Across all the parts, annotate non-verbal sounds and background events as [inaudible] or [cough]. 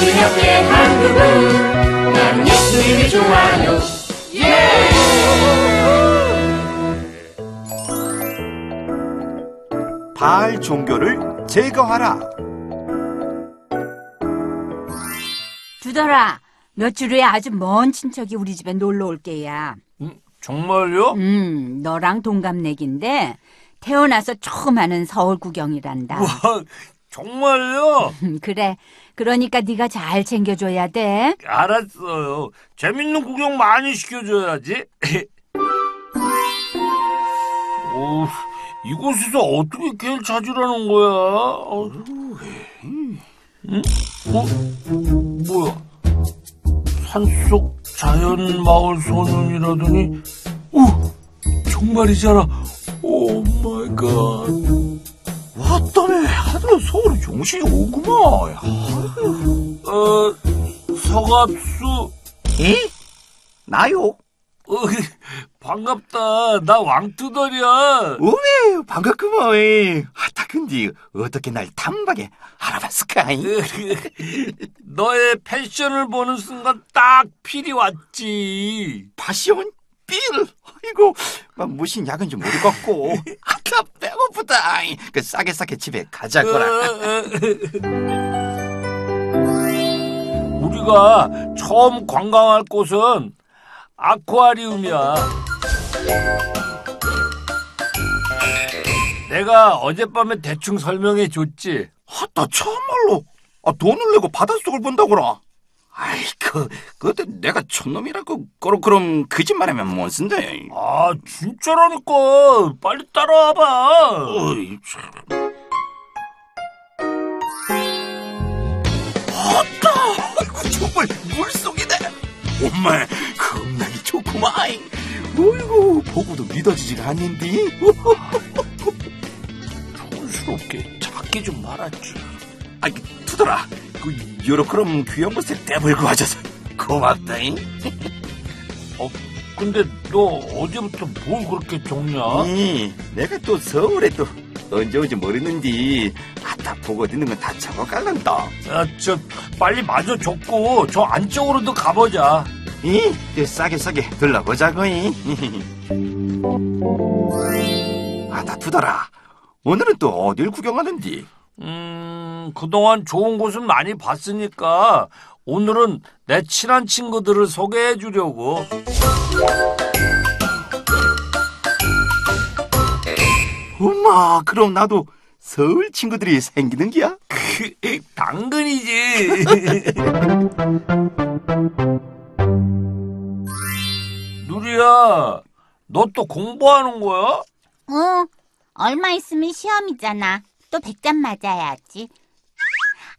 우리 함께 한국은 나는 예수님이 좋아요 바알 종교를 제거하라. 두더라, 며칠 후에 아주 먼 친척이 우리 집에 놀러 올 게야. 음, 정말요? 음, 너랑 동갑내기인데 태어나서 처음 하는 서울 구경이란다. 와, 정말요? 음, [laughs] 그래. 그러니까 네가 잘 챙겨줘야 돼. 알았어요. 재밌는 구경 많이 시켜줘야지. [laughs] 오, 이곳에서 어떻게 개를 찾으라는 거야? 어, 응? 어? 뭐야? 산속 자연 마을 소년이라더니, 오, 정말이잖아. Oh my god. 왔다네. 하도 서울에 정신이 오구만. 어, 서갑수. 에? 나요? 어, [laughs] 반갑다. 나 왕투덜이야. 오메 반갑구만. 아따 근데 어떻게 날 단박에 알아봤을까? 이? 너의 패션을 보는 순간 딱 feel이 왔지. 파시온 빌. 아이고 막 무슨 약인지 모르겠고. 아따 배고프다. 그 싸게 싸게 집에 가자거라. 우리가 처음 관광할 곳은 아쿠아리움이야. 내가 어젯밤에 대충 설명해 줬지. 아따 참말로. 아 돈을 내고 바닷속을 본다거라. 아이 그 그때 내가 촌놈이라고 그럼 그럼 거짓말하면 못 쓴대. 아, 진짜라니까. 빨리 따라와봐. 어이 참. 아따 정말 물속이네. 정말 겁나기 좋구만. 어이구 보고도 믿어지지가 않는디. [laughs] 촌스럽게 작게 좀 말았지. 아이 투더라. 그 여러 그럼 귀한 곳에 떼불고 하셔서 고맙다잉. [laughs] 근데 너 어제부터 뭘 그렇게 적냐? 이 내가 또 서울에 또 언제 오지 모르는디 아따 보고 듣는 건다 적어갈란다. 야, 저 빨리 마저 적고 저 안쪽으로도 가보자. 이저 싸게 싸게 들러보자고 이. 아따 투더라. 오늘은 또 어딜 구경하는디? 음, 그동안 좋은 곳은 많이 봤으니까 오늘은 내 친한 친구들을 소개해 주려고. 엄마 그럼 나도 서울 친구들이 생기는 기야? 당근이지. [laughs] 누리야, 너 또 공부하는 거야? 응, 얼마 있으면 시험이잖아. 또 100점 맞아야지.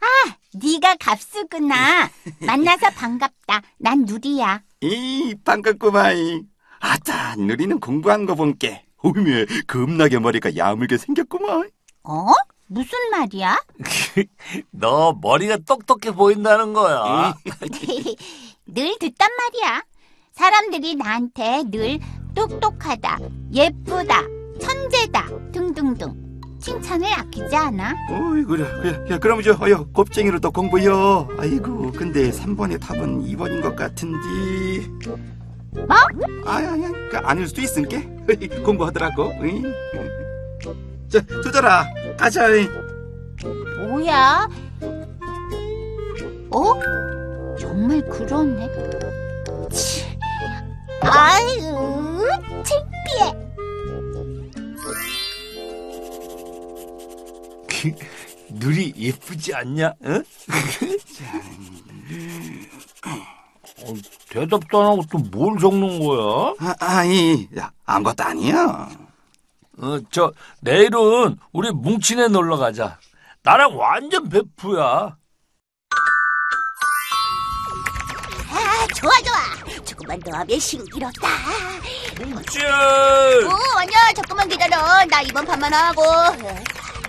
아, 네가 갑수구나. [laughs] 만나서 반갑다. 난 누리야. 이 반갑구만. 아따 누리는 공부한 거 본게. 오메 겁나게 머리가 야물게 생겼구만. 어? 무슨 말이야? [laughs] 너 머리가 똑똑해 보인다는 거야. [laughs] 늘 듣단 말이야. 사람들이 나한테 늘 똑똑하다, 예쁘다, 천재다 등등등 칭찬을 아끼지 않아. 어이 그래 그래 야, 그럼 저 어여 곱쟁이로 또 공부요 아이고 근데 3번의 답은 2번인 것 같은데 뭐? 아야 아야 그 아닐 수도 있은게 [laughs] 공부하더라고 응? 자 두더라 가자 이. 뭐야? 어? 정말 그러네. 치. 아유, 창피해. 누리 예쁘지 않냐? 응? 어, 대답도 안 하고 또 뭘 적는 거야? 아, 아이 야, 아무것도 아니야 어, 저 내일은 우리 뭉친에 놀러 가자. 나랑 완전 베프야. 아, 좋아, 좋아. 조금만 더 하면 신기롭다. 뭉친! 오, 아니야. 조금만 기다려. 나 이번 판만 하고.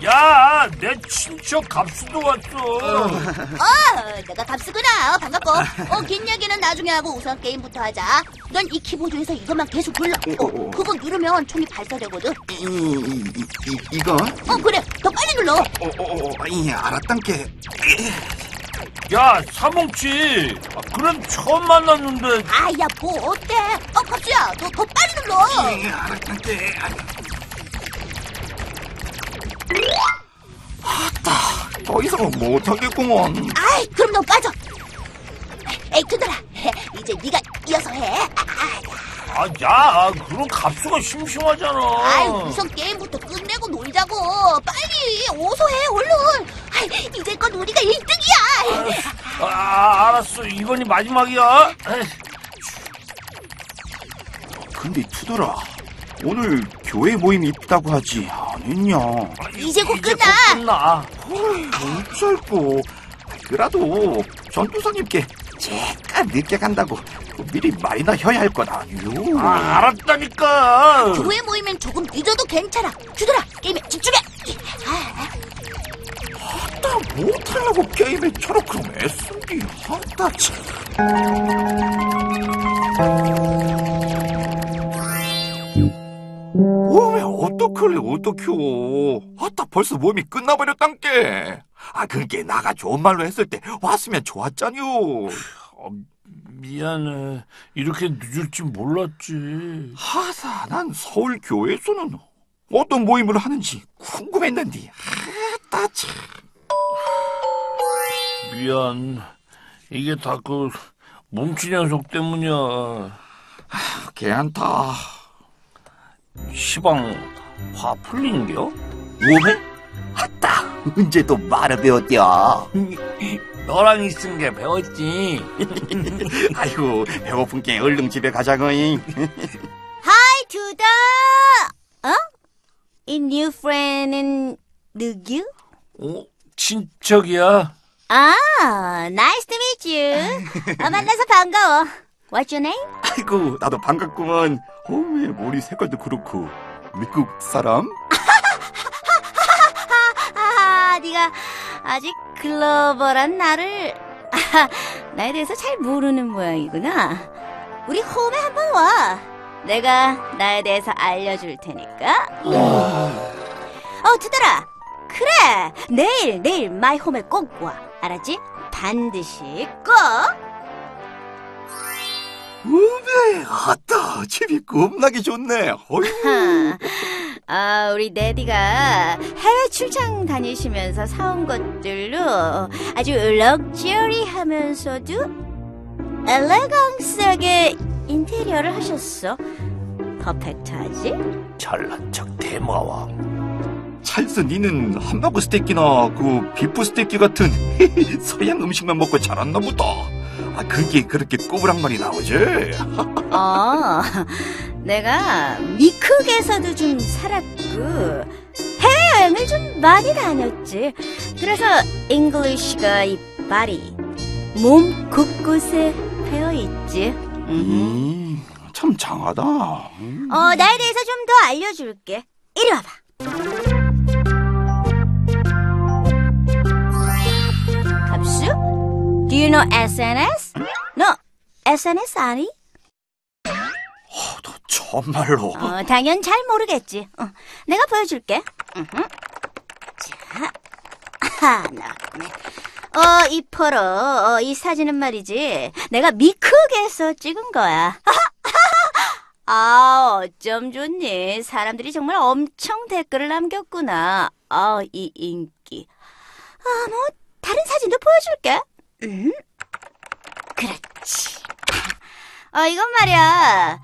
야, 내 친척 갑수도 왔어. 어, 내가 갑수구나. 반갑고. 어, 긴 얘기는 나중에 하고 우선 게임부터 하자. 넌 이 키보드에서 이것만 계속 눌러. 어, 그거 누르면 총이 발사되거든. 이, 이, 이, 이, 이거 어, 그래. 더 빨리 눌러. 어, 어, 어, 이 알았단께 야, 사뭉치. 아, 그럼 처음 만났는데. 아 야 뭐 어때? 어 갑수야 너 더 빨리 눌러. 알았는데. 아따, 더 이상은 못하겠구먼. 아이 그럼 너 빠져. 에이 두더라 [laughs] 이제 네가 이어서 해. 아, 야, 그럼 갑수가 심심하잖아. 아이 우선 게임부터 끝내고 놀자고. 빨리 어서 해 얼른. 아이 이제껏 우리가 1등이야. 아, 알았어. 이건이 마지막이야. 에이, 근데 투더라, 오늘 교회 모임 있다고 하지 않았냐? 이제 곧 끝나. 곧 끝나. 헐, 어쩔고. 그래도 전도사님께 잠깐 늦게 간다고 미리 말이나 해야 할 건 아니요. 아, 알았다니까. 교회 모이면 조금 늦어도 괜찮아. 주더라 게임에 집중해. 아, 나 못하려고 게임에 저렇게 애쓴디 아따 참. 어떡할래 어떡혀 아따 벌써 몸이 끝나버렸단께 아 그게 나가 좋은 말로 했을 때 왔으면 좋았잖요 어, 미안해. 이렇게 늦을 줄 몰랐지. 하사 난 서울 교회에서는 어떤 모임을 하는지 궁금했는데 아따 참 미안. 이게 다그 뭉치 녀석 때문이야. 괜찮다 시방 화 풀린겨? 몸에? 아따 언제 또 말을 배웠디야 너랑 있은 게 배웠지. [laughs] 아이고 배고픈 게 얼른 집에 가자거잉 하이 두더. 어? 이 new friend은 누구? 어? 친척이야? 아, nice to meet you. 아, 만나서 반가워. What's your name? 아이고 나도 반갑구먼 어메 머리 색깔도 그렇고 미국 사람? 아, 네가 아직 글로벌한 나를 아, [laughs] 나에 대해서 잘 모르는 모양이구나. 우리 홈에 한번 와. 내가 나에 대해서 알려줄 테니까. 어, 투덜아. 그래. 내일 내일 my home에 꼭 와. 알았지? 반드시 꼭. 어메 아따 집이 겁나게 좋네 하, [laughs] 아, 우리 네디가 해외 출장 다니시면서 사온 것들로 아주 럭셔리하면서도 엘레강스하게 인테리어를 하셨어. 퍼펙트하지? 잘난 척 대마왕. 찰스 니는 함버거 스테이키나 그 비프 스테이키 같은 [laughs] 서양 음식만 먹고 자랐나 보다 아 그게 그렇게 꼬부랑말이 나오지 어, 내가 미국에서도 좀 살았고 해외여행을 좀 많이 다녔지. 그래서 English가 이 body 몸 곳곳에 배어 있지. 음, 참 장하다 음. 어, 나에 대해서 좀 더 알려줄게. 이리 와봐. Do you know SNS? 너 SNS 아니? 너 정말로 어, 당연 잘 모르겠지. 어, 내가 보여줄게. 으흠. 자, 하나. 어, 이 포로, 어, 이 사진은 말이지. 내가 미국에서 찍은 거야. [laughs] 아, 어쩜 좋니. 사람들이 정말 엄청 댓글을 남겼구나. 아, 이 인기. 아, 뭐, 다른 사진도 보여줄게. 응? 그렇지. 어, 이건 말이야.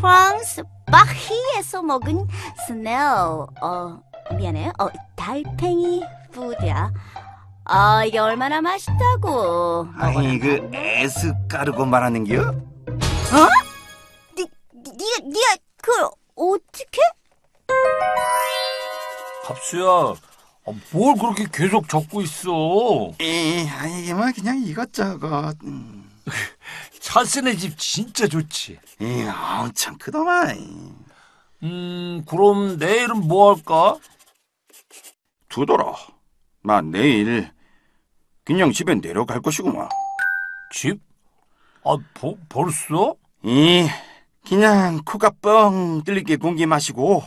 프랑스 파리에서 먹은 스네어. 어, 미안해. 어, 달팽이 푸드야. 아, 이게 얼마나 맛있다고. 아니 그 에스 까르고 말하는겨? 니, 니, 니가, 니가, 그걸 어떻게? 갑수야, 아, 뭘 그렇게 계속 적고 있어? 에 아니 뭐 그냥 이것저것 음. [laughs] 찰스네 집 진짜 좋지. 에 아우 참 크더만 음, 그럼 내일은 뭐 할까? 두더라 나 내일 그냥 집에 내려갈 것이구만 집? 아, 버, 벌써? 이 그냥 코가 뻥 뚫리게 공기 마시고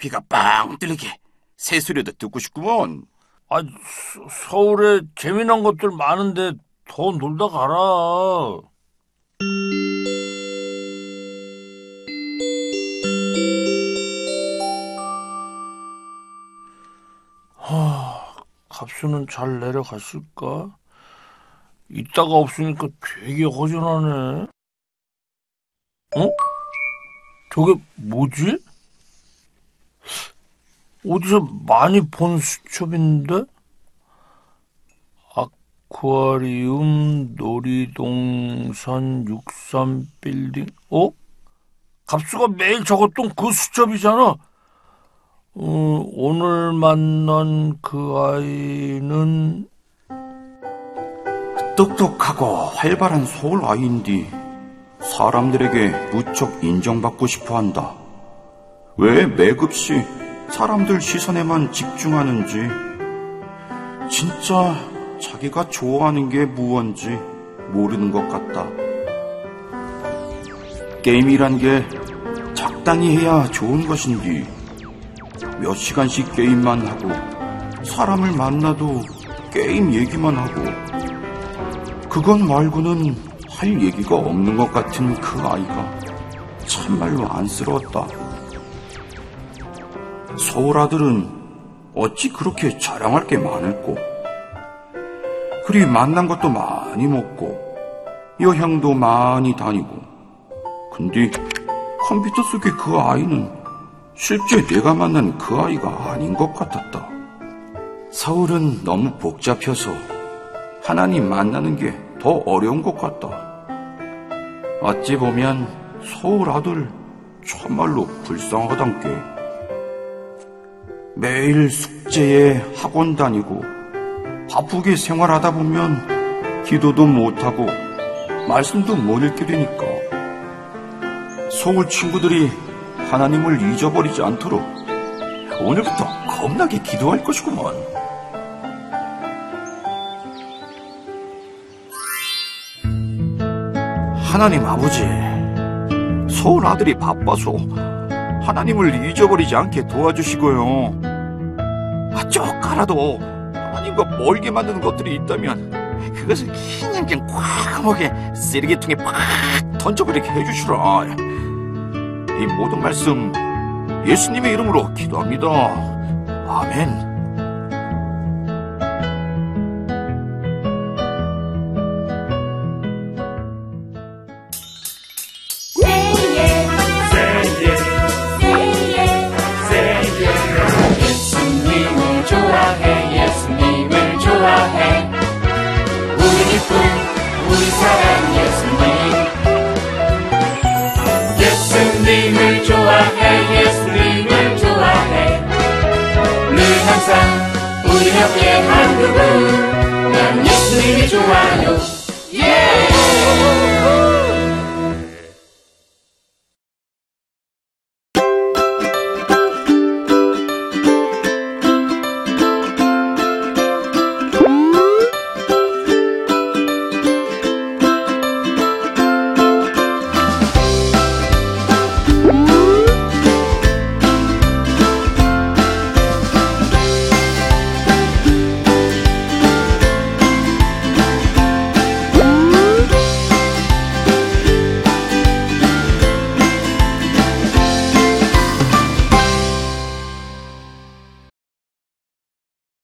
귀가 빵 뚫리게 새소리도 듣고 싶구먼 아, 서- 서울에 재미난 것들 많은데 더 놀다 가라. 하, 갑수는 잘 내려갔을까? 이따가 없으니까 되게 허전하네. 어? 저게 뭐지? 어디서 많이 본 수첩인데? 아쿠아리움, 놀이동산, 육삼빌딩, 어? 갑수가 매일 적었던 그 수첩이잖아. 어, 오늘 만난 그 아이는 똑똑하고 활발한 서울 아이인데 사람들에게 무척 인정받고 싶어 한다. 왜 매급시 사람들 시선에만 집중하는지, 진짜 자기가 좋아하는 게 무언지 모르는 것 같다. 게임이란 게 적당히 해야 좋은 것인지, 몇 시간씩 게임만 하고, 사람을 만나도 게임 얘기만 하고, 그것 말고는 할 얘기가 없는 것 같은 그 아이가 참말로 안쓰러웠다. 서울 아들은 어찌 그렇게 자랑할 게 많을꼬? 그리 만난 것도 많이 먹고 여행도 많이 다니고 근데 컴퓨터 속의 그 아이는 실제 내가 만난 그 아이가 아닌 것 같았다. 서울은 너무 복잡해서 하나님 만나는 게 더 어려운 것 같다. 어찌 보면 서울 아들 참말로 불쌍하단 게 매일 숙제에 학원 다니고 바쁘게 생활하다 보면 기도도 못하고 말씀도 못 읽게 되니까 서울 친구들이 하나님을 잊어버리지 않도록 오늘부터 겁나게 기도할 것이구먼. 하나님 아버지, 서울 아들이 바빠서 하나님을 잊어버리지 않게 도와주시고요. 아, 쪽가라도 하나님과 멀게 만드는 것들이 있다면 그것을 그냥 그냥 과감하게 쓰레기통에 팍 던져버리게 해주시라. 이 모든 말씀 예수님의 이름으로 기도합니다. 아멘. 우리 옆에 한 그분 난 예수님이 좋아요. 예